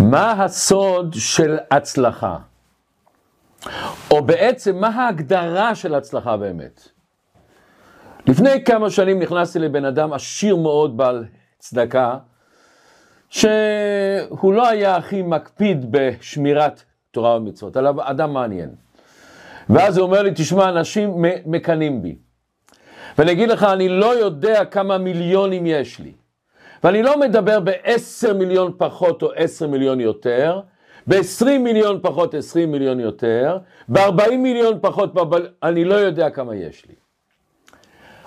מה הסוד של הצלחה? או בעצם, מה ההגדרה של הצלחה באמת? לפני כמה שנים נכנסתי לבן אדם עשיר מאוד בעל צדקה, שהוא לא היה הכי מקפיד בשמירת תורה ומצוות, אלא אדם מעניין. ואז הוא אומר לי, תשמע, אנשים מקנאים בי. ואני אגיד לך, אני לא יודע כמה מיליונים יש לי. ואני לא מדבר ב-10 מיליון פחות או 10 מיליון יותר, ב-20 מיליון פחות 20 מיליון יותר, ב-40 מיליון פחות, אני לא יודע כמה יש לי.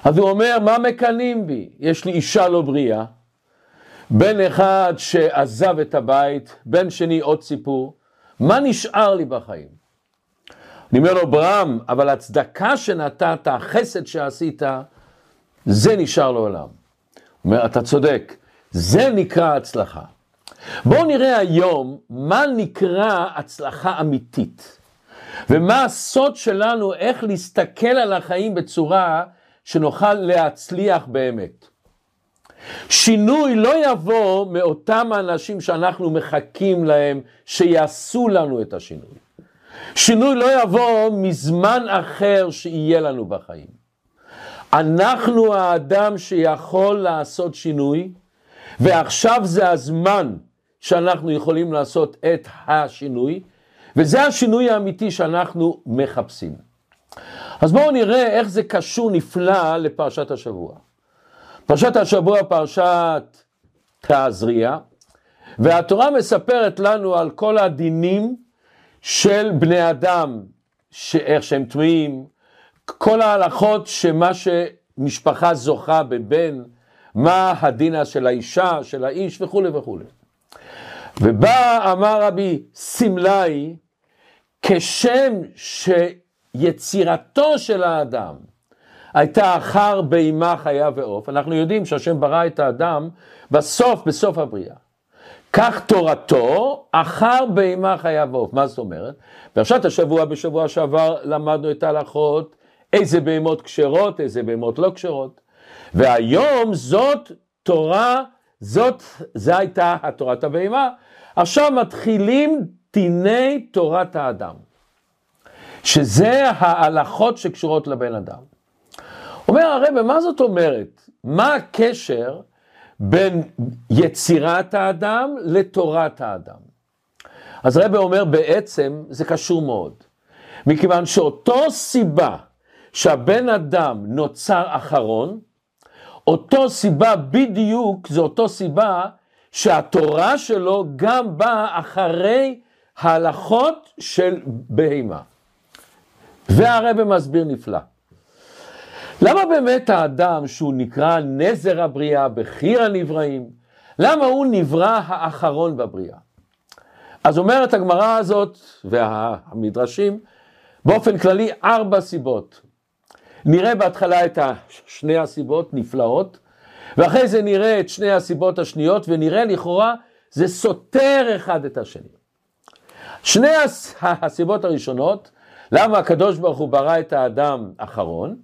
אז הוא אומר, מה מקנאים בי? יש לי אישה לא בריאה, בן אחד שעזב את הבית, בן שני עוד סיפור, מה נשאר לי בחיים? אני אומר לו, ברם, אבל הצדקה שנתת, החסד שעשית, זה נשאר לעולם. הוא אומר, אתה צודק, זה נקרא הצלחה. בואו נראה היום מה נקרא הצלחה אמיתית, ומה הסוד שלנו איך להסתכל על החיים בצורה שנוכל להצליח באמת. שינוי לא יבוא מאותם האנשים שאנחנו מחכים להם שיעשו לנו את השינוי. שינוי לא יבוא מזמן אחר שיהיה לנו בחיים. אנחנו האדם שיכול לעשות שינוי, ועכשיו זה הזמן שאנחנו יכולים לעשות את השינוי, וזה השינוי האמיתי שאנחנו מחפשים. אז בואו נראה איך זה קשור נפלא לפרשת השבוע. פרשת השבוע פרשת תעזריה, והתורה מספרת לנו על כל הדינים של בני אדם, איך שהם טמאים, כל ההלכות שמה שמשפחה זוכה בבן, מה הדינה של האישה, של האיש וכולי וכולי. ובא אמר רבי סמלאי, כשם שיצירתו של האדם הייתה אחר בהמה, חיה ועוף, אנחנו יודעים שהשם ברא את האדם בסוף, בסוף הבריאה. כך תורתו אחר בהמה, חיה ועוף. מה זאת אומרת? פרשת השבוע, בשבוע שעבר למדנו את ההלכות, איזה בהמות כשרות, איזה בהמות לא כשרות. והיום זאת תורה, זאת, זה הייתה התורת הבהמה. עכשיו מתחילים דיני תורת האדם, שזה ההלכות שקשורות לבן אדם. אומר הרב, מה זאת אומרת? מה הקשר בין יצירת האדם לתורת האדם? אז הרב אומר בעצם זה קשור מאוד, מכיוון שאותו סיבה שהבן אדם נוצר אחרון, אותו סיבה בדיוק, זה אותו סיבה שהתורה שלו גם באה אחרי ההלכות של בהמה. והרבא מסביר נפלא. למה באמת האדם שהוא נקרא נזר הבריאה, בחיר הנבראים, למה הוא נברא האחרון בבריאה? אז אומרת הגמרא הזאת והמדרשים, באופן כללי ארבע סיבות. נראה בהתחלה את שני הסיבות נפלאות, ואחרי זה נראה את שני הסיבות השניות, ונראה לכאורה זה סותר אחד את השני. שני הסיבות הראשונות, למה הקדוש ברוך הוא ברא את האדם אחרון,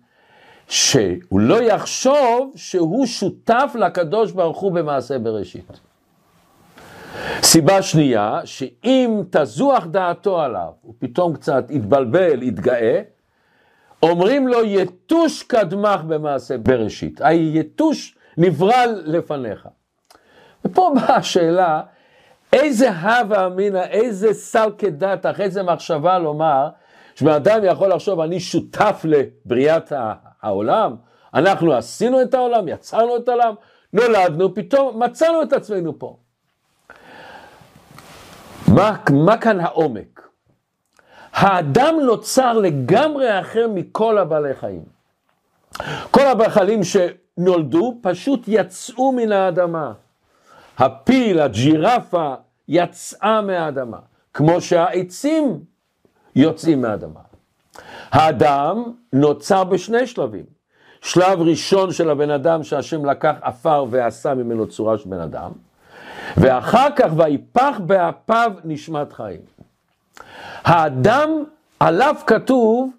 שהוא לא יחשוב שהוא שותף לקדוש ברוך הוא במעשה בראשית. סיבה שנייה, שאם תזוח דעתו עליו, הוא פתאום קצת יתבלבל, יתגאה, אומרים לו יתוש קדמך במעשה בראשית. היתוש נברא לפניך. ופה באה השאלה, איזה הווה אמינא, איזה סל כדתך, איזה מחשבה לומר, שבן יכול לחשוב, אני שותף לבריאת העולם, אנחנו עשינו את העולם, יצרנו את העולם, נולדנו, פתאום מצאנו את עצמנו פה. מה, מה כאן העומק? האדם נוצר לגמרי אחר מכל הבעלי חיים. כל הבעלי חיים שנולדו פשוט יצאו מן האדמה. הפיל, הג'ירפה, יצאה מהאדמה, כמו שהעצים יוצאים מהאדמה. האדם נוצר בשני שלבים. שלב ראשון של הבן אדם שהשם לקח עפר ועשה ממנו צורה של בן אדם, ואחר כך ויפח באפיו נשמת חיים. האדם, עליו כתוב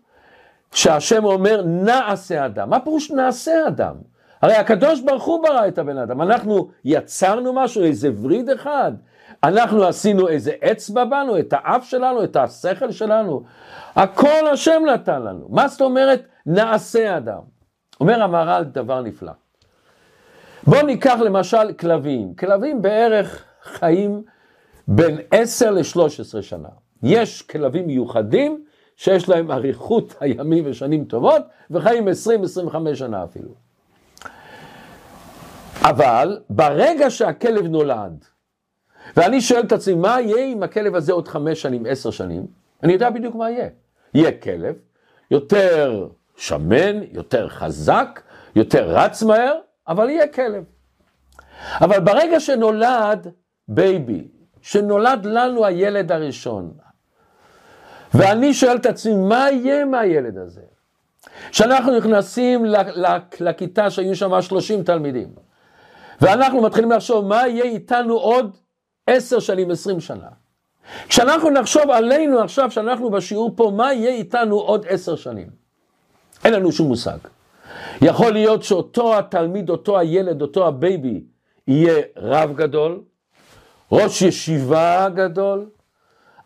שהשם אומר נעשה אדם. מה פירוש נעשה אדם? הרי הקדוש ברוך הוא ברא את הבן אדם, אנחנו יצרנו משהו, איזה וריד אחד, אנחנו עשינו איזה אצבע בנו, את האף שלנו, את השכל שלנו, הכל השם נתן לנו. מה זאת אומרת נעשה אדם? אומר המהר"ל דבר נפלא. בואו ניקח למשל כלבים, כלבים בערך חיים בין 10 ל-13 שנה. יש כלבים מיוחדים שיש להם אריכות הימים ושנים טובות, וחיים 20-25 שנה אפילו. אבל ברגע שהכלב נולד, ואני שואל את עצמי, מה יהיה עם הכלב הזה עוד חמש שנים, עשר שנים? אני יודע בדיוק מה יהיה. יהיה כלב יותר שמן, יותר חזק, יותר רץ מהר, אבל יהיה כלב. אבל ברגע שנולד baby, שנולד לנו הילד הראשון, ואני שואל את עצמי, מה יהיה מהילד הזה? כשאנחנו נכנסים לכיתה שהיו שם 30 תלמידים, ואנחנו מתחילים לחשוב מה יהיה איתנו עוד 10 שנים, 20 שנה. כשאנחנו נחשוב עלינו עכשיו, שאנחנו בשיעור פה, מה יהיה איתנו עוד 10 שנים? אין לנו שום מושג. יכול להיות שאותו התלמיד, אותו הילד, אותו ה baby, יהיה רב גדול, ראש ישיבה גדול,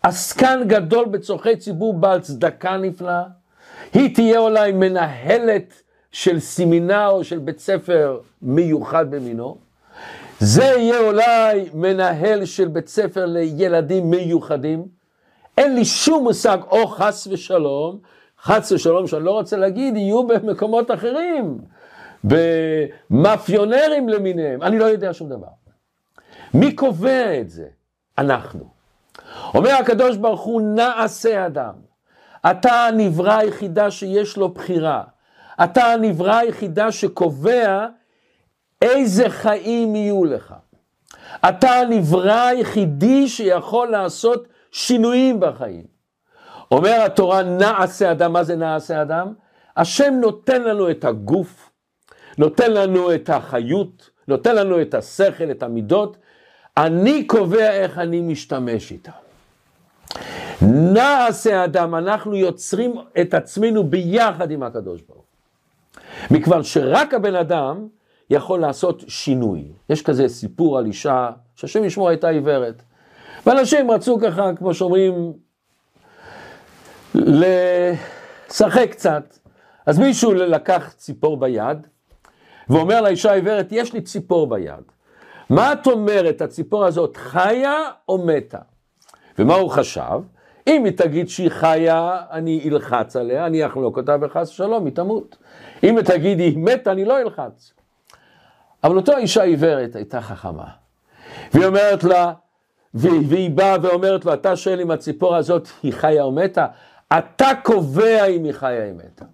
עסקן גדול בצורכי ציבור בעל צדקה נפלאה, היא תהיה אולי מנהלת של סמינר או של בית ספר מיוחד במינו, זה יהיה אולי מנהל של בית ספר לילדים מיוחדים, אין לי שום מושג, או חס ושלום, חס ושלום שאני לא רוצה להגיד, יהיו במקומות אחרים, במאפיונרים למיניהם, אני לא יודע שום דבר. מי קובע את זה? אנחנו. אומר הקדוש ברוך הוא, נעשה אדם. אתה הנברא היחידה שיש לו בחירה. אתה הנברא היחידה שקובע איזה חיים יהיו לך. אתה הנברא היחידי שיכול לעשות שינויים בחיים. אומר התורה, נעשה אדם, מה זה נעשה אדם? השם נותן לנו את הגוף, נותן לנו את החיות, נותן לנו את השכל, את המידות, אני קובע איך אני משתמש איתה. נעשה אדם, אנחנו יוצרים את עצמנו ביחד עם הקדוש ברוך. מכיוון שרק הבן אדם יכול לעשות שינוי. יש כזה סיפור על אישה שהשם ישמור הייתה עיוורת. ואנשים רצו ככה, כמו שאומרים, לשחק קצת. אז מישהו לקח ציפור ביד, ואומר לאישה העיוורת, יש לי ציפור ביד. מה את אומרת, הציפור הזאת חיה או מתה? ומה הוא חשב? אם היא תגיד שהיא חיה, אני אלחץ עליה, אני אחלוק אותה וחס ושלום, היא תמות. אם היא תגיד היא מתה, אני לא אלחץ. אבל אותה אישה עיוורת הייתה חכמה. והיא אומרת לה, והיא באה ואומרת לו, אתה שואל אם הציפור הזאת היא חיה או מתה? אתה קובע אם היא חיה או מתה.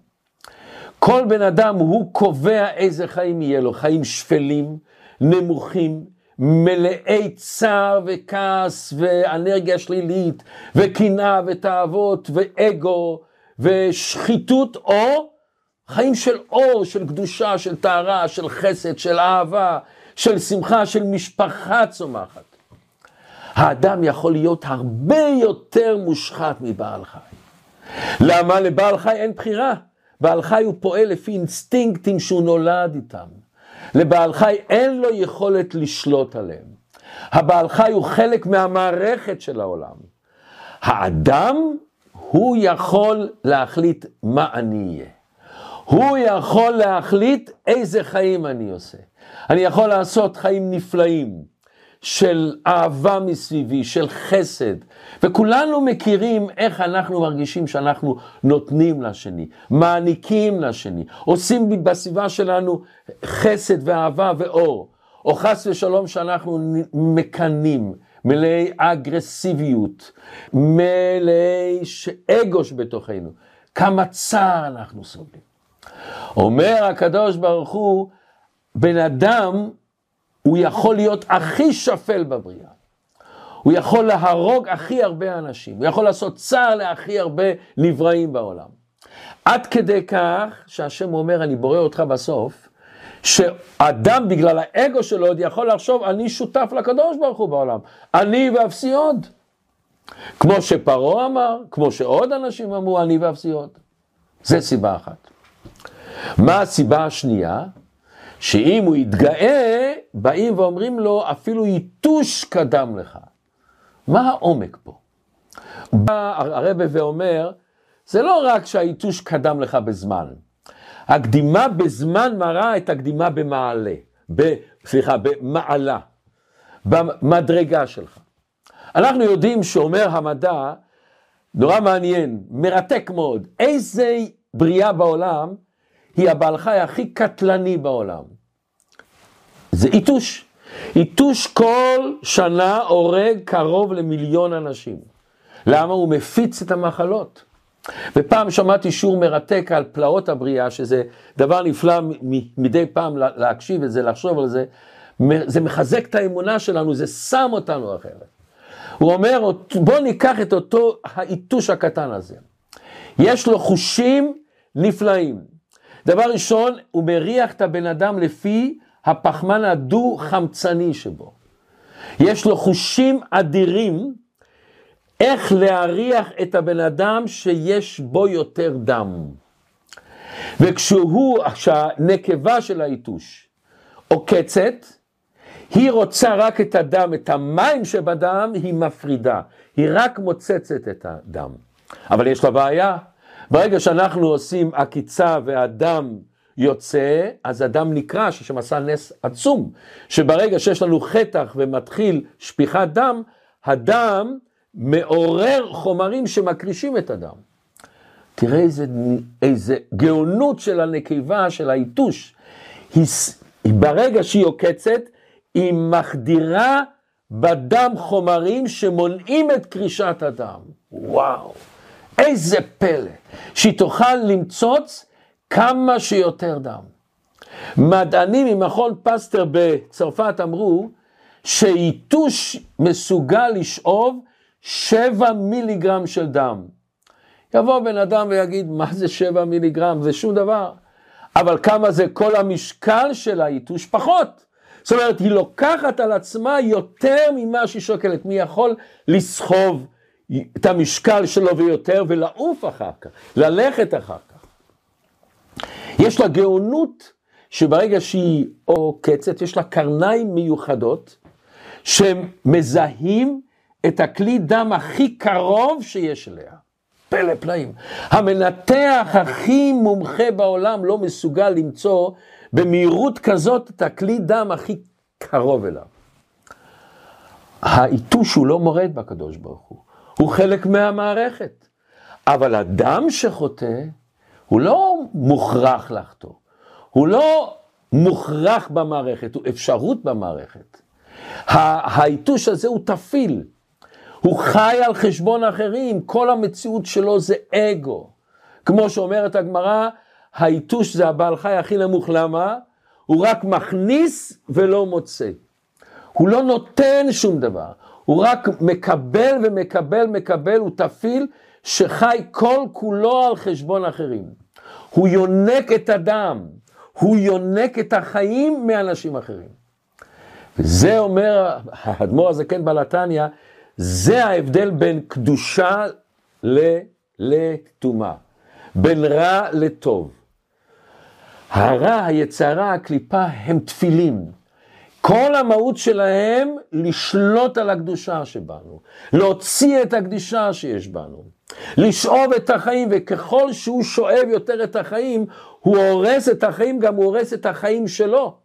כל בן אדם הוא קובע איזה חיים יהיה לו, חיים שפלים, נמוכים, מלאי צער וכעס ואנרגיה שלילית וקנאה ותאוות ואגו ושחיתות או חיים של אור, של קדושה, של טהרה, של חסד, של אהבה, של שמחה, של משפחה צומחת. האדם יכול להיות הרבה יותר מושחת מבעל חי. למה? לבעל חי אין בחירה. בעל חי הוא פועל לפי אינסטינקטים שהוא נולד איתם. לבעל חי אין לו יכולת לשלוט עליהם. הבעל חי הוא חלק מהמערכת של העולם. האדם, הוא יכול להחליט מה אני אהיה. הוא יכול להחליט איזה חיים אני עושה. אני יכול לעשות חיים נפלאים של אהבה מסביבי, של חסד, וכולנו מכירים איך אנחנו מרגישים שאנחנו נותנים לשני, מעניקים לשני, עושים בסביבה שלנו חסד ואהבה ואור, או חס ושלום שאנחנו מקנאים, מלאי אגרסיביות, מלאי אגו שבתוכנו, כמה צער אנחנו סובלים. אומר הקדוש ברוך הוא, בן אדם, הוא יכול להיות הכי שפל בבריאה. הוא יכול להרוג הכי הרבה אנשים, הוא יכול לעשות צער להכי הרבה נבראים בעולם. עד כדי כך שהשם אומר, אני בורא אותך בסוף, שאדם בגלל האגו שלו עוד יכול לחשוב, אני שותף לקדוש ברוך הוא בעולם, אני ואפסי עוד. כמו שפרעה אמר, כמו שעוד אנשים אמרו, אני ואפסי עוד. זה סיבה אחת. מה הסיבה השנייה? שאם הוא יתגאה, באים ואומרים לו, אפילו יתוש קדם לך. מה העומק פה? בא הרבה ואומר, זה לא רק שהיתוש קדם לך בזמן, הקדימה בזמן מראה את הקדימה במעלה, ב, סליחה, במעלה, במדרגה שלך. אנחנו יודעים שאומר המדע, נורא מעניין, מרתק מאוד, איזה בריאה בעולם היא הבעל חי הכי קטלני בעולם. זה איתוש. איתוש כל שנה הורג קרוב למיליון אנשים. למה? הוא מפיץ את המחלות. ופעם שמעתי שיעור מרתק על פלאות הבריאה, שזה דבר נפלא מדי פעם להקשיב את זה, לחשוב על זה. זה מחזק את האמונה שלנו, זה שם אותנו אחרת. הוא אומר, בוא ניקח את אותו האיתוש הקטן הזה. יש לו חושים נפלאים. דבר ראשון, הוא מריח את הבן אדם לפי הפחמן הדו-חמצני שבו. יש לו חושים אדירים איך להריח את הבן אדם שיש בו יותר דם. וכשהוא, כשהנקבה של היתוש עוקצת, היא רוצה רק את הדם, את המים שבדם, היא מפרידה. היא רק מוצצת את הדם. אבל יש לה בעיה. ברגע שאנחנו עושים עקיצה והדם יוצא, אז הדם נקרע, ששם עשה נס עצום, שברגע שיש לנו חטח ומתחיל שפיכת דם, הדם מעורר חומרים שמקרישים את הדם. תראה איזה, איזה גאונות של הנקבה, של היתוש. היא, ברגע שהיא עוקצת, היא מחדירה בדם חומרים שמונעים את קרישת הדם. וואו, איזה פלא. שהיא תוכל למצוץ כמה שיותר דם. מדענים ממכון פסטר בצרפת אמרו שיתוש מסוגל לשאוב שבע מיליגרם של דם. יבוא בן אדם ויגיד, מה זה שבע מיליגרם? זה שום דבר. אבל כמה זה כל המשקל של היתוש? פחות. זאת אומרת, היא לוקחת על עצמה יותר ממה שהיא שוקלת. מי יכול לסחוב את המשקל שלו ויותר ולעוף אחר כך, ללכת אחר כך. יש לה גאונות שברגע שהיא עוקצת, יש לה קרניים מיוחדות שמזהים את הכלי דם הכי קרוב שיש אליה. פלא פלאים. המנתח הכי מומחה בעולם לא מסוגל למצוא במהירות כזאת את הכלי דם הכי קרוב אליו. העיתוש הוא לא מורד בקדוש ברוך הוא, הוא חלק מהמערכת. אבל אדם שחוטא, הוא לא מוכרח לחטוא, הוא לא מוכרח במערכת, הוא אפשרות במערכת. העיתוש הזה הוא תפיל, הוא חי על חשבון אחרים, כל המציאות שלו זה אגו. כמו שאומרת הגמרא, היתוש זה הבעל חי הכי נמוך, למה? הוא רק מכניס ולא מוצא. הוא לא נותן שום דבר, הוא רק מקבל ומקבל, מקבל, הוא תפיל שחי כל כולו על חשבון אחרים. הוא יונק את הדם, הוא יונק את החיים מאנשים אחרים. וזה אומר האדמו"ר הזקן בלתניא, זה ההבדל בין קדושה לטומאה, בין רע לטוב. הרע, היצרה, הקליפה, הם תפילים. כל המהות שלהם לשלוט על הקדושה שבנו, להוציא את הקדושה שיש בנו, לשאוב את החיים, וככל שהוא שואב יותר את החיים, הוא הורס את החיים, גם הוא הורס את החיים שלו.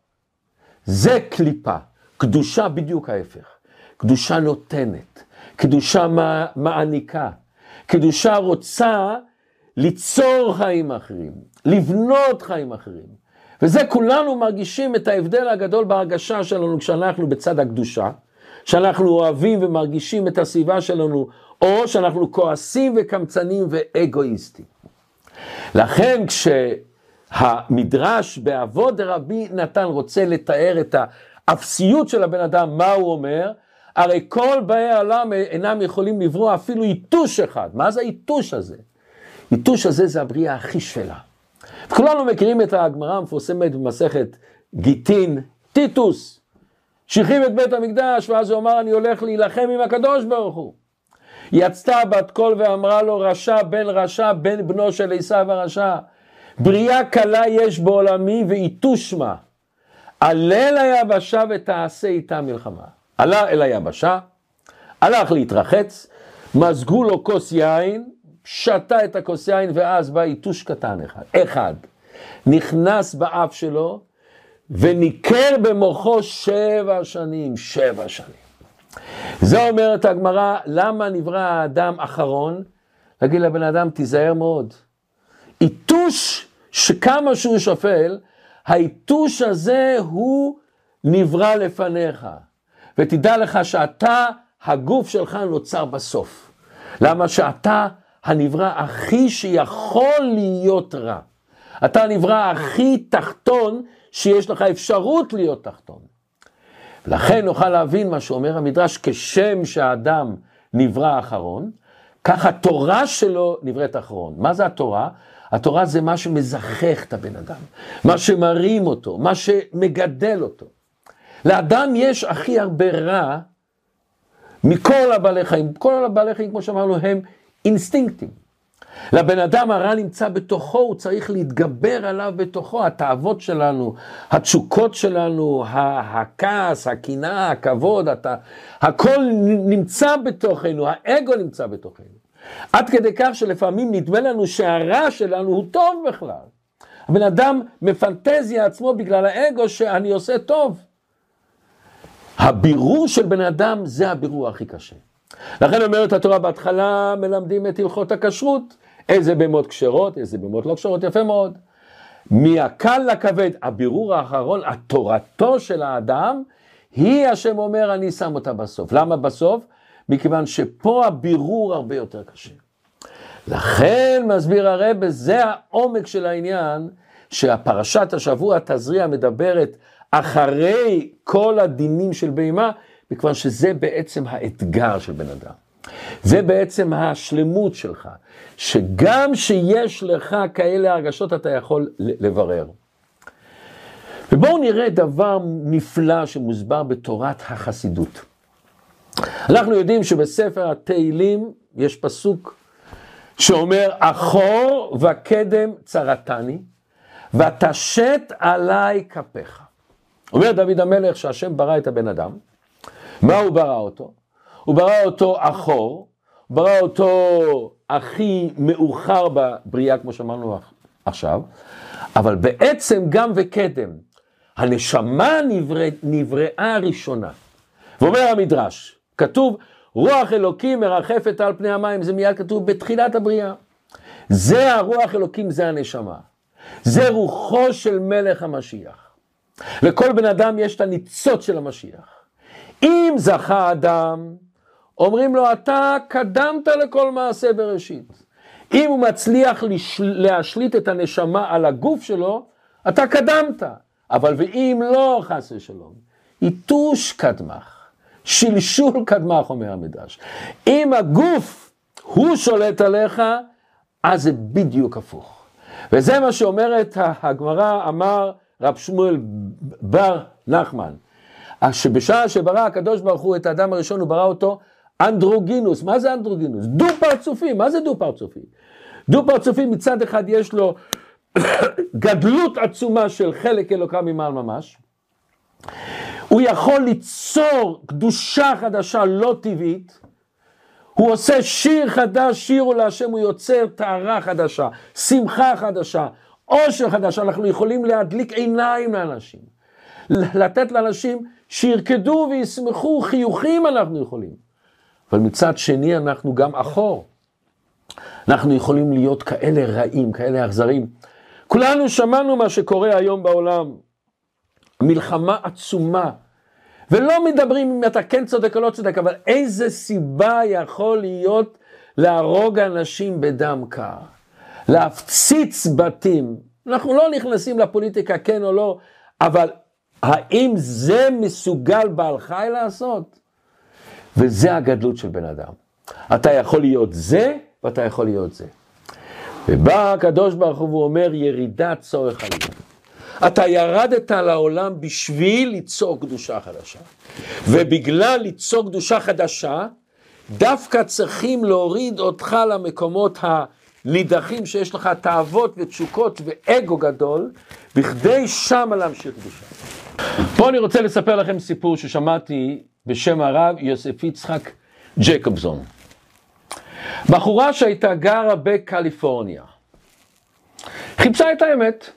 זה קליפה, קדושה בדיוק ההפך. קדושה נותנת, קדושה מעניקה, קדושה רוצה ליצור חיים אחרים, לבנות חיים אחרים. וזה כולנו מרגישים את ההבדל הגדול בהרגשה שלנו כשאנחנו בצד הקדושה, שאנחנו אוהבים ומרגישים את הסביבה שלנו, או שאנחנו כועסים וקמצנים ואגואיסטים. לכן כשהמדרש באבות דרבי נתן רוצה לתאר את האפסיות של הבן אדם, מה הוא אומר? הרי כל באי העולם אינם יכולים לברוא אפילו יתוש אחד. מה זה היתוש הזה? יתוש הזה זה הבריאה הכי שפלה. כולנו מכירים את הגמרא המפורסמת במסכת גיטין, טיטוס, שהחריב את בית המקדש, ואז הוא אמר, אני הולך להילחם עם הקדוש ברוך הוא. יצתה בת קול ואמרה לו, רשע בן רשע, בן בנו של עשיו הרשע. בריאה קלה יש בעולמי ואיתוש מה. עלה ליבשה ותעשה איתה מלחמה. עלה אל היבשה, הלך להתרחץ, מזגו לו כוס יין, שתה את הכוס יין ואז בא יתוש קטן אחד, אחד, נכנס באף שלו וניכר במוחו שבע שנים, שבע שנים. זה אומרת הגמרא, למה נברא האדם אחרון? להגיד לבן אדם, תיזהר מאוד. יתוש שכמה שהוא שפל, היתוש הזה הוא נברא לפניך. ותדע לך שאתה, הגוף שלך נוצר בסוף. למה שאתה הנברא הכי שיכול להיות רע. אתה הנברא הכי תחתון שיש לך אפשרות להיות תחתון. לכן נוכל להבין מה שאומר המדרש, כשם שהאדם נברא אחרון, כך התורה שלו נבראת אחרון. מה זה התורה? התורה זה מה שמזכך את הבן אדם, מה שמרים אותו, מה שמגדל אותו. לאדם יש הכי הרבה רע מכל הבעלי חיים. כל הבעלי חיים, כמו שאמרנו, הם אינסטינקטים. לבן אדם הרע נמצא בתוכו, הוא צריך להתגבר עליו בתוכו, התאוות שלנו, התשוקות שלנו, הכעס, הקנאה, הכבוד, הת... הכל נמצא בתוכנו, האגו נמצא בתוכנו. עד כדי כך שלפעמים נדמה לנו שהרע שלנו הוא טוב בכלל. הבן אדם מפנטזיה עצמו בגלל האגו שאני עושה טוב. הבירור של בן אדם זה הבירור הכי קשה. לכן אומרת התורה בהתחלה מלמדים את הלכות הכשרות, איזה בהמות כשרות, איזה בהמות לא כשרות, יפה מאוד. מהקל לכבד, הבירור האחרון, התורתו של האדם, היא השם אומר אני שם אותה בסוף. למה בסוף? מכיוון שפה הבירור הרבה יותר קשה. לכן מסביר הרב, זה העומק של העניין, שהפרשת השבוע תזריע מדברת אחרי כל הדינים של בהמה, מכיוון שזה בעצם האתגר של בן אדם. זה בעצם השלמות שלך, שגם שיש לך כאלה הרגשות אתה יכול לברר. ובואו נראה דבר נפלא שמוסבר בתורת החסידות. אנחנו יודעים שבספר התהילים יש פסוק שאומר, אחור וקדם צרתני, ותשת עליי כפיך. אומר דוד המלך שהשם ברא את הבן אדם, מה הוא ברא אותו? הוא ברא אותו אחור, הוא ברא אותו הכי מאוחר בבריאה, כמו שאמרנו עכשיו, אבל בעצם גם וקדם. הנשמה נברא, נבראה ראשונה. ואומר המדרש, כתוב, רוח אלוקים מרחפת על פני המים, זה מיד כתוב בתחילת הבריאה. זה הרוח אלוקים, זה הנשמה. זה רוחו של מלך המשיח. לכל בן אדם יש את הניצוץ של המשיח. אם זכה אדם, אומרים לו, אתה קדמת לכל מעשה בראשית. אם הוא מצליח להשליט את הנשמה על הגוף שלו, אתה קדמת. אבל ואם לא, חס ושלום, יתוש קדמך, שלשול קדמך, אומר המדרש. אם הגוף הוא שולט עליך, אז זה בדיוק הפוך. וזה מה שאומרת הגמרא, אמר רב שמואל בר נחמן. שבשעה שברא הקדוש ברוך הוא את האדם הראשון, הוא ברא אותו אנדרוגינוס. מה זה אנדרוגינוס? דו פרצופי. מה זה דו פרצופי? דו פרצופי מצד אחד יש לו גדלות עצומה של חלק אלוקה ממעל ממש. הוא יכול ליצור קדושה חדשה לא טבעית. הוא עושה שיר חדש, שירו להשם, הוא יוצר טהרה חדשה, שמחה חדשה, עושר חדש. אנחנו יכולים להדליק עיניים לאנשים. לתת לאנשים שירקדו וישמחו, חיוכים אנחנו יכולים. אבל מצד שני אנחנו גם אחור. אנחנו יכולים להיות כאלה רעים, כאלה אכזרים. כולנו שמענו מה שקורה היום בעולם. מלחמה עצומה. ולא מדברים אם אתה כן צודק או לא צודק, אבל איזה סיבה יכול להיות להרוג אנשים בדם קר? להפציץ בתים. אנחנו לא נכנסים לפוליטיקה כן או לא, אבל האם זה מסוגל בעל חי לעשות? וזה הגדלות של בן אדם. אתה יכול להיות זה, ואתה יכול להיות זה. ובא הקדוש ברוך הוא ואומר, ירידת צורך עלייה. אתה ירדת לעולם בשביל ליצור קדושה חדשה. ובגלל ליצור קדושה חדשה, דווקא צריכים להוריד אותך למקומות הנידחים שיש לך תאוות ותשוקות ואגו גדול, בכדי שמה להמשיך קדושה. פה אני רוצה לספר לכם סיפור ששמעתי בשם הרב יוסף יצחק ג'קובזון. בחורה שהייתה גרה בקליפורניה, חיפשה את האמת.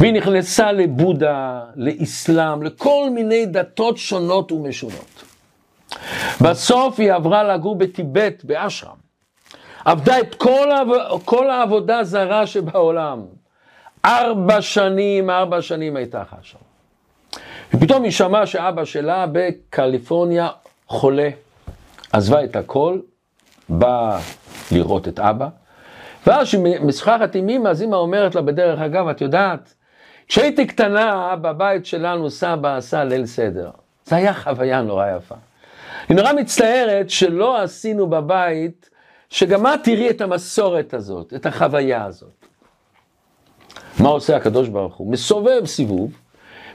והיא נכנסה לבודה, לאסלאם, לכל מיני דתות שונות ומשונות. בסוף היא עברה לגור בטיבט, באשרם. עבדה את כל, העב... כל העבודה הזרה שבעולם. ארבע שנים, ארבע שנים הייתה שם. ופתאום היא שמעה שאבא שלה בקליפורניה חולה. עזבה את הכל, באה לראות את אבא, ואז כשהיא משוחחת עם אמא, אז אמא אומרת לה בדרך אגב, את יודעת, כשהייתי קטנה, בבית שלנו סבא עשה ליל סדר. זו הייתה חוויה נורא יפה. היא נורא מצטערת שלא עשינו בבית, שגם את תראי את המסורת הזאת, את החוויה הזאת. מה עושה הקדוש ברוך הוא? מסובב סיבוב,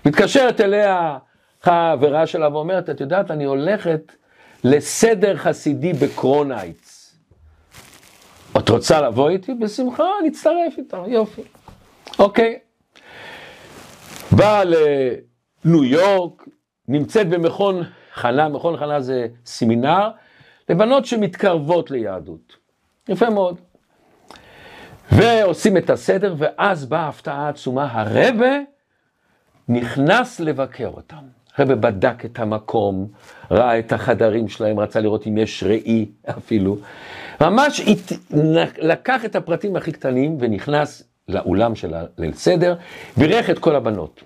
מתקשרת אליה חברה שלה ואומרת, את יודעת, אני הולכת לסדר חסידי ב Crown Heights. את רוצה לבוא איתי? בשמחה, אני אצטרף איתה, יופי. אוקיי. באה לניו יורק, נמצאת במכון חנה, מכון חנה זה סמינר, לבנות שמתקרבות ליהדות. יפה מאוד. ועושים את הסדר, ואז באה הפתעה עצומה, הרבה נכנס לבקר אותם. הרבה בדק את המקום, ראה את החדרים שלהם, רצה לראות אם יש ראי אפילו. ממש לקח את הפרטים הכי קטנים ונכנס לאולם של הליל סדר, בירך את כל הבנות.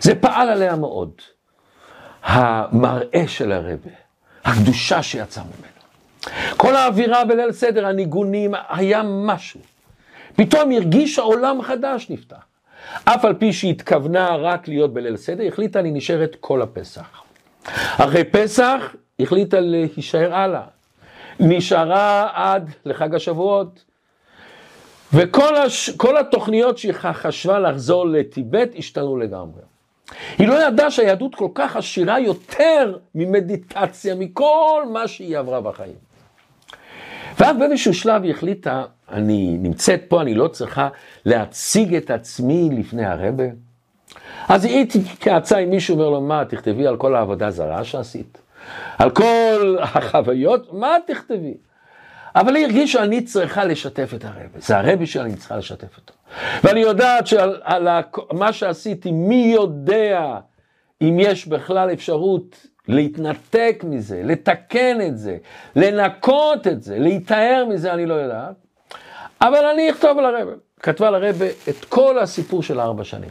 זה פעל עליה מאוד. המראה של הרבה, הקדושה שיצאה ממנו. כל האווירה בליל סדר, הניגונים, היה משהו. פתאום הרגישה עולם חדש נפתח. אף על פי שהתכוונה רק להיות בליל סדר, החליטה אני נשארת כל הפסח. אחרי פסח החליטה להישאר הלאה. נשארה עד לחג השבועות. וכל הש... התוכניות שהיא חשבה לחזור לטיבט השתנו לגמרי. היא לא ידעה שהיהדות כל כך עשירה יותר ממדיטציה, מכל מה שהיא עברה בחיים. ואז באיזשהו שלב היא החליטה, אני נמצאת פה, אני לא צריכה להציג את עצמי לפני הרבה. אז היא התייעצה עם מישהו, אומר לו, מה, תכתבי על כל העבודה הזרה שעשית? על כל החוויות? מה תכתבי? אבל היא הרגישה, אני צריכה לשתף את הרבה. זה הרבה שאני צריכה לשתף אותו. ואני יודעת שעל מה שעשיתי, מי יודע אם יש בכלל אפשרות להתנתק מזה, לתקן את זה, לנקות את זה, להיטהר מזה, אני לא יודעת. אבל אני אכתוב על הרבה. כתבה לרבה את כל הסיפור של ארבע שנים.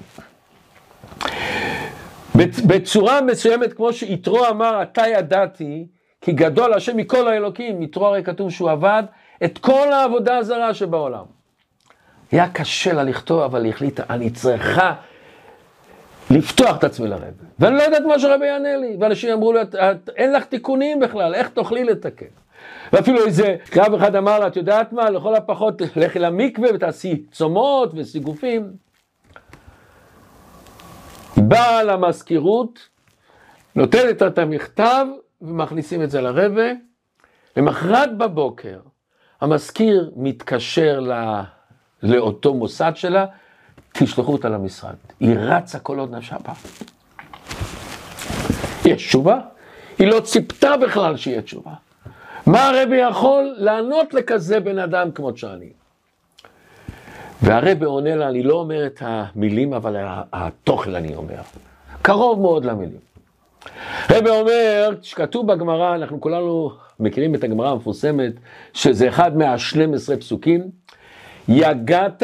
בצורה מסוימת, כמו שיתרו אמר, אתה ידעתי, כי גדול השם מכל האלוקים, יתרו הרי כתוב שהוא עבד את כל העבודה הזרה שבעולם. היה קשה לה לכתוב, אבל היא החליטה, אני צריכה לפתוח את עצמי לרבי. ואני לא יודעת מה שרבי יענה לי. ואנשים אמרו לי, את, את, אין לך תיקונים בכלל, איך תוכלי לתקן? ואפילו איזה רב אחד אמר לה, את יודעת מה, לכל הפחות לכי למקווה ותעשי צומות וסיגופים. באה למזכירות, נותנת את המכתב ומכניסים את זה לרבה. למחרת בבוקר המזכיר מתקשר ל... לאותו מוסד שלה, תשלחו אותה למשרד. היא רצה כל עוד נפשה בה. יש תשובה? היא לא ציפתה בכלל שיהיה תשובה. מה הרבי יכול לענות לכזה בן אדם כמות שאני? והרבי עונה לה, אני לא אומר את המילים, אבל התוכן אני אומר. קרוב מאוד למילים. רבי אומר, שכתוב בגמרא, אנחנו כולנו מכירים את הגמרא המפורסמת, שזה אחד מהשנים עשרה פסוקים, יגעת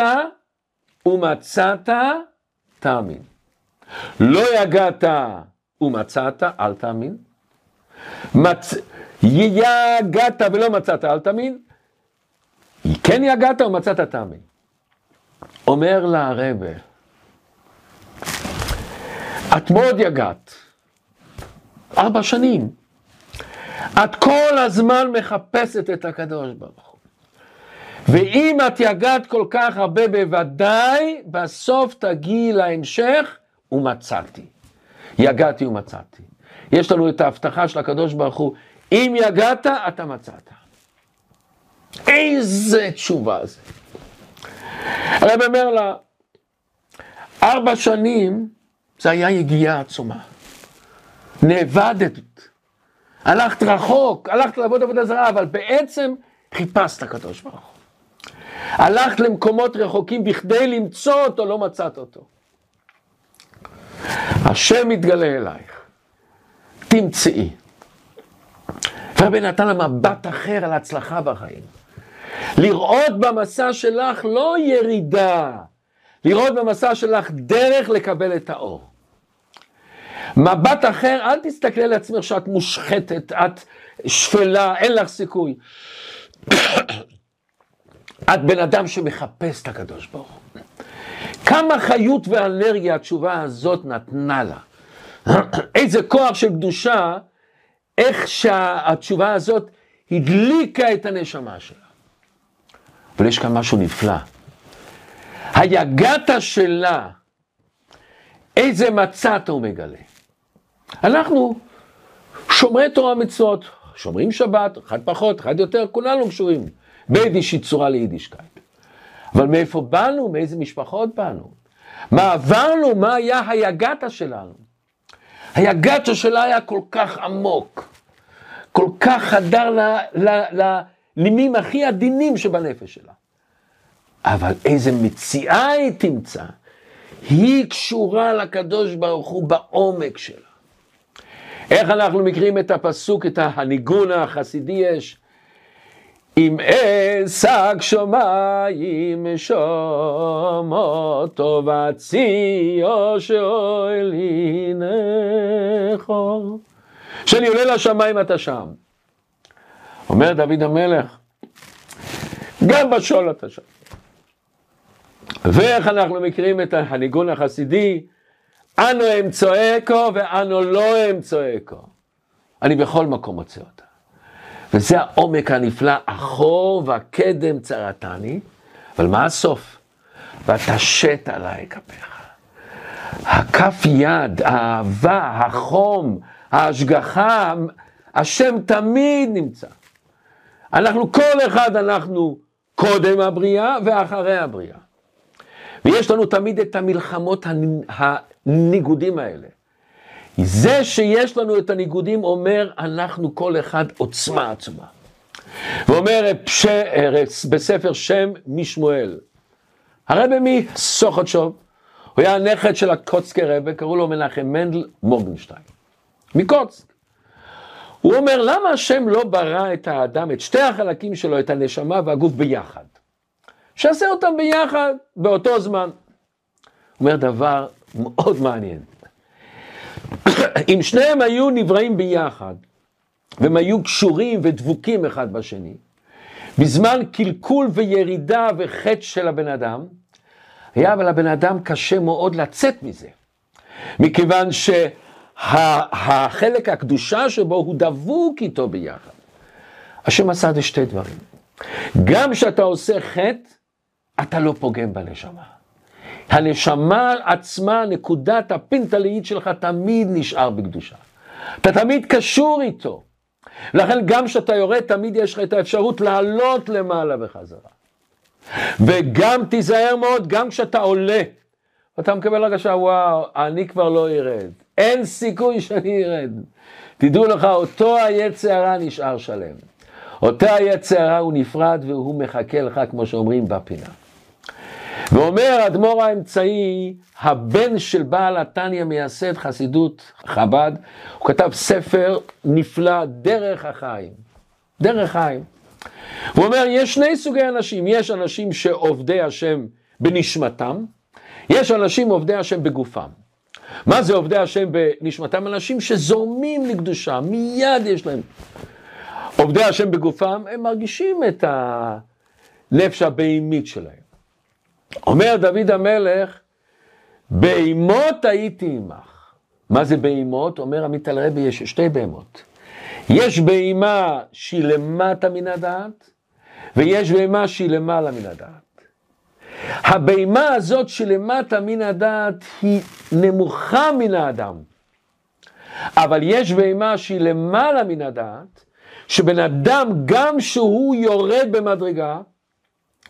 ומצאת, תאמין. לא יגעת ומצאת, אל תאמין. מצ... יגעת ולא מצאת, אל תאמין. כן יגעת ומצאת, תאמין. אומר לה הרבה, את מאוד יגעת, ארבע שנים. את כל הזמן מחפשת את הקדוש ברוך הוא. ואם את יגעת כל כך הרבה, בוודאי בסוף תגיעי להמשך, ומצאתי. יגעתי ומצאתי. יש לנו את ההבטחה של הקדוש ברוך הוא, אם יגעת, אתה מצאת. איזה תשובה זה. הרב אומר לה, ארבע שנים זה היה יגיעה עצומה. נאבדת, הלכת רחוק, הלכת לעבוד עבודה זרה, אבל בעצם חיפשת הקדוש ברוך הוא. הלכת למקומות רחוקים בכדי למצוא אותו, לא מצאת אותו. השם מתגלה אלייך, תמצאי. והרבה נתן לה מבט אחר על הצלחה בחיים. לראות במסע שלך לא ירידה, לראות במסע שלך דרך לקבל את האור. מבט אחר, אל תסתכלי על עצמך שאת מושחתת, את שפלה, אין לך סיכוי. את בן אדם שמחפש את הקדוש ברוך. כמה חיות ואנרגיה התשובה הזאת נתנה לה. איזה כוח של קדושה, איך שהתשובה הזאת הדליקה את הנשמה שלה. אבל יש כאן משהו נפלא. היגעת שלה, איזה מצאת הוא מגלה. אנחנו שומרי תורה מצוות, שומרים שבת, אחד פחות, אחד יותר, כולנו קשורים באיזושהי צורה ליידישקייט. אבל מאיפה באנו, מאיזה משפחות באנו? מה עברנו, מה היה היגתה שלנו? היגתה שלה היה כל כך עמוק, כל כך חדר לנימים הכי עדינים שבנפש שלה. אבל איזה מציאה היא תמצא, היא קשורה לקדוש ברוך הוא בעומק שלה. איך אנחנו מכירים את הפסוק, את הניגון החסידי יש? אם אשק שמיים שומותו וציו שאוהל הנכו. שאני עולה לשמיים אתה שם. אומר דוד המלך, גם בשול אתה שם. ואיך אנחנו מכירים את הניגון החסידי? אנו הם צועקו ואנו לא הם צועקו. אני בכל מקום מוצא אותה. וזה העומק הנפלא, אחור והקדם צרתני, אבל מה הסוף? ותשת עליי כפיך. הכף יד, האהבה, החום, ההשגחה, השם תמיד נמצא. אנחנו, כל אחד אנחנו קודם הבריאה ואחרי הבריאה. ויש לנו תמיד את המלחמות הניגודים האלה. זה שיש לנו את הניגודים אומר, אנחנו כל אחד עוצמה עצומה. ואומר פש... בספר שם משמואל, הרבי מסוכתשוב, הוא היה הנכד של הקוצקי רבי, קראו לו מנחם מנדל מורגנשטיין, מקוצק. הוא אומר, למה השם לא ברא את האדם, את שתי החלקים שלו, את הנשמה והגוף ביחד? שעשה אותם ביחד באותו זמן. הוא אומר דבר מאוד מעניין. אם שניהם היו נבראים ביחד, והם היו קשורים ודבוקים אחד בשני, בזמן קלקול וירידה וחטא של הבן אדם, היה אבל לבן אדם קשה מאוד לצאת מזה. מכיוון שהחלק הקדושה שבו הוא דבוק איתו ביחד. השם עשה את שתי דברים. גם כשאתה עושה חטא, אתה לא פוגם בנשמה. הנשמה עצמה, נקודת הפינטלאית שלך תמיד נשאר בקדושה. אתה תמיד קשור איתו. לכן גם כשאתה יורד, תמיד יש לך את האפשרות לעלות למעלה וחזרה. וגם תיזהר מאוד, גם כשאתה עולה, אתה מקבל הרגשה, וואו, אני כבר לא ארד. אין סיכוי שאני ארד. תדעו לך, אותו היצר הרע נשאר שלם. אותו היצר הרע הוא נפרד והוא מחכה לך, כמו שאומרים, בפינה. ואומר אדמו"ר האמצעי, הבן של בעל התניא מייסד חסידות חב"ד, הוא כתב ספר נפלא, דרך החיים. דרך חיים. הוא אומר, יש שני סוגי אנשים, יש אנשים שעובדי השם בנשמתם, יש אנשים עובדי השם בגופם. מה זה עובדי השם בנשמתם? אנשים שזורמים לקדושה, מיד יש להם. עובדי השם בגופם, הם מרגישים את הנפש הבהמית שלהם. אומר דוד המלך, בהימות הייתי עמך. מה זה בהימות? אומר עמית על רבי, יש שתי בהמות. יש בהימה שהיא למטה מן הדעת, ויש בהימה שהיא למעלה מן הדעת. הבהימה הזאת שלמטה מן הדעת היא נמוכה מן האדם. אבל יש בהימה שהיא למעלה מן הדעת, שבן אדם, גם שהוא יורד במדרגה,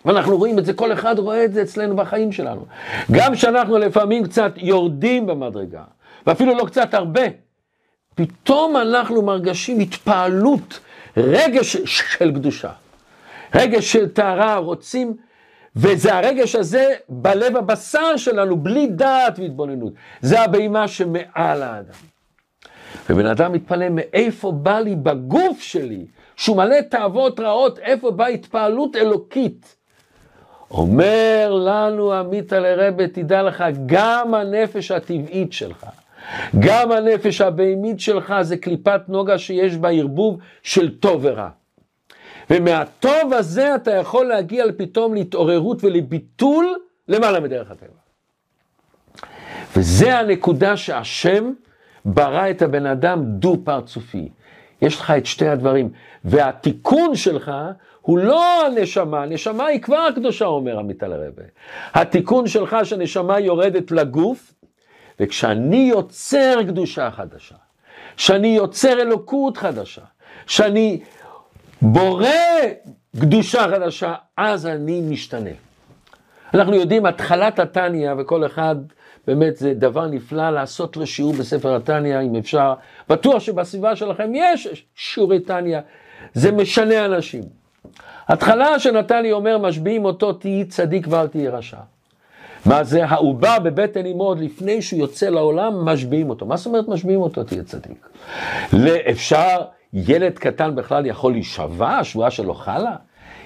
ואנחנו רואים את זה, כל אחד רואה את זה אצלנו בחיים שלנו. גם כשאנחנו לפעמים קצת יורדים במדרגה, ואפילו לא קצת הרבה, פתאום אנחנו מרגשים התפעלות, רגש של קדושה, רגש של טהרה, רוצים, וזה הרגש הזה בלב הבשר שלנו, בלי דעת והתבוננות. זה הבהמה שמעל האדם. ובן אדם מתפלא מאיפה בא לי בגוף שלי, שהוא מלא תאוות רעות, איפה באה התפעלות אלוקית. אומר לנו עמיתא לרבה, תדע לך, גם הנפש הטבעית שלך, גם הנפש הבהמית שלך זה קליפת נוגה שיש בה ערבוב של טוב ורע. ומהטוב הזה אתה יכול להגיע פתאום להתעוררות ולביטול למעלה מדרך הטבע. וזה הנקודה שהשם ברא את הבן אדם דו פרצופי. יש לך את שתי הדברים, והתיקון שלך הוא לא הנשמה, הנשמה היא כבר קדושה, אומר עמיתה לרבה. התיקון שלך שהנשמה יורדת לגוף, וכשאני יוצר קדושה חדשה, שאני יוצר אלוקות חדשה, שאני בורא קדושה חדשה, אז אני משתנה. אנחנו יודעים, התחלת התניא, וכל אחד, באמת זה דבר נפלא לעשות לו שיעור בספר התניא, אם אפשר. בטוח שבסביבה שלכם יש שיעורי תניא, זה משנה אנשים. התחלה שנתניה אומר, משביעים אותו, תהי צדיק ואל תהי רשע. מה זה? העובר בבטן אמו עוד לפני שהוא יוצא לעולם, משביעים אותו. מה זאת אומרת משביעים אותו, תהיה צדיק? אפשר, ילד קטן בכלל יכול להישבע, השבועה שלו חלה?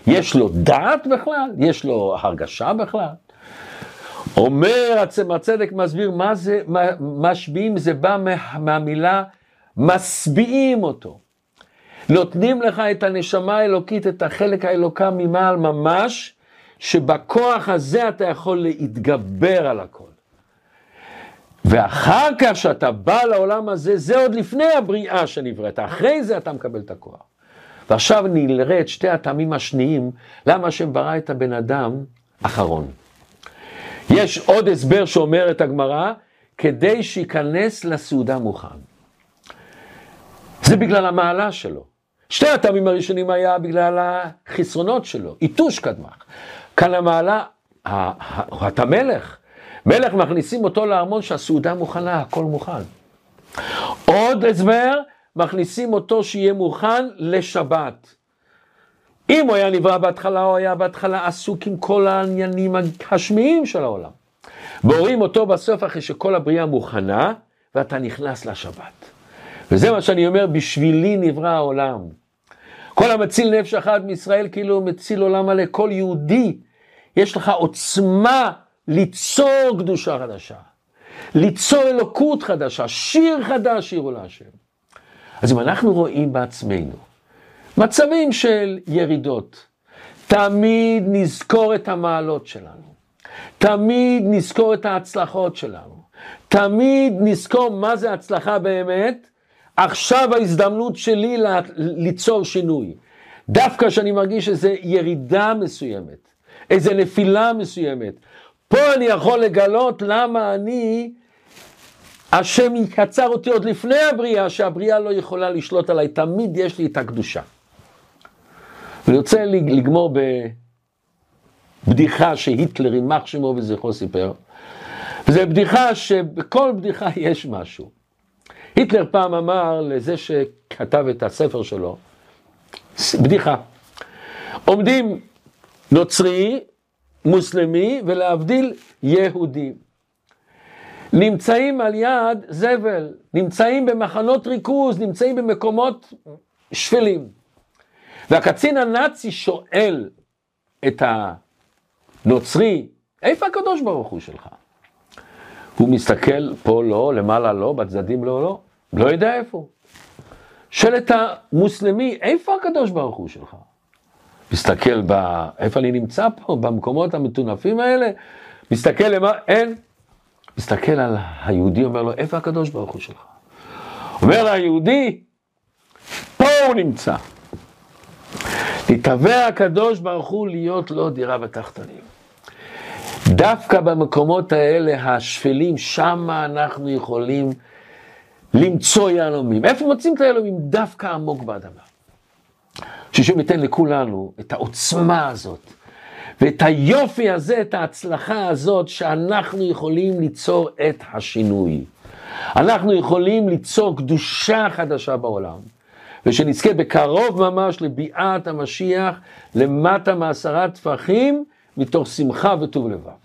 יש לו דעת בכלל? יש לו הרגשה בכלל? אומר הצמר צדק מסביר מה זה, משביעים זה בא מהמילה משביעים אותו. נותנים לך את הנשמה האלוקית, את החלק האלוקה ממעל ממש, שבכוח הזה אתה יכול להתגבר על הכל. ואחר כך שאתה בא לעולם הזה, זה עוד לפני הבריאה שנבראת, אחרי זה אתה מקבל את הכוח. ועכשיו נראה את שתי הטעמים השניים, למה השם ברא את הבן אדם אחרון. יש עוד הסבר שאומר את הגמרא, כדי שייכנס לסעודה מוכן. זה בגלל המעלה שלו. שתי הטעמים הראשונים היה בגלל החסרונות שלו, יתוש קדמך. כאן המעלה, אתה מלך. מלך מכניסים אותו לארמון שהסעודה מוכנה, הכל מוכן. עוד הסבר, מכניסים אותו שיהיה מוכן לשבת. אם הוא היה נברא בהתחלה, הוא היה בהתחלה עסוק עם כל העניינים השמיים של העולם. בורים אותו בסוף אחרי שכל הבריאה מוכנה, ואתה נכנס לשבת. וזה מה שאני אומר, בשבילי נברא העולם. כל המציל נפש אחת מישראל כאילו מציל עולם מלא. כל יהודי, יש לך עוצמה ליצור קדושה חדשה, ליצור אלוקות חדשה, שיר חדש שירו להשם. אז אם אנחנו רואים בעצמנו מצבים של ירידות, תמיד נזכור את המעלות שלנו, תמיד נזכור את ההצלחות שלנו, תמיד נזכור מה זה הצלחה באמת, עכשיו ההזדמנות שלי ליצור שינוי. דווקא כשאני מרגיש איזו ירידה מסוימת, איזו נפילה מסוימת, פה אני יכול לגלות למה אני, השם יקצר אותי עוד לפני הבריאה, שהבריאה לא יכולה לשלוט עליי, תמיד יש לי את הקדושה. אני רוצה לגמור בבדיחה שהיטלר, יימח שמו וזכרו סיפר, וזו בדיחה שבכל בדיחה יש משהו. היטלר פעם אמר לזה שכתב את הספר שלו, בדיחה, עומדים נוצרי, מוסלמי ולהבדיל יהודי. נמצאים על יד זבל, נמצאים במחנות ריכוז, נמצאים במקומות שפלים. והקצין הנאצי שואל את הנוצרי, איפה הקדוש ברוך הוא שלך? הוא מסתכל פה לא, למעלה לא, בצדדים לא, לא, לא יודע איפה. שואל את המוסלמי, איפה הקדוש ברוך הוא שלך? מסתכל ב... איפה אני נמצא פה? במקומות המטונפים האלה? מסתכל למה? אין. מסתכל על היהודי, אומר לו, איפה הקדוש ברוך הוא שלך? אומר היהודי, פה הוא נמצא. נתהווה הקדוש ברוך הוא להיות לו דירה בתחתונים. דווקא במקומות האלה השפלים, שם אנחנו יכולים למצוא יהלומים. איפה מוצאים את היהלומים? דווקא עמוק באדמה. שהשם ייתן לכולנו את העוצמה הזאת ואת היופי הזה, את ההצלחה הזאת, שאנחנו יכולים ליצור את השינוי. אנחנו יכולים ליצור קדושה חדשה בעולם. ושנזכה בקרוב ממש לביאת המשיח למטה מעשרה טפחים מתוך שמחה וטוב לבב.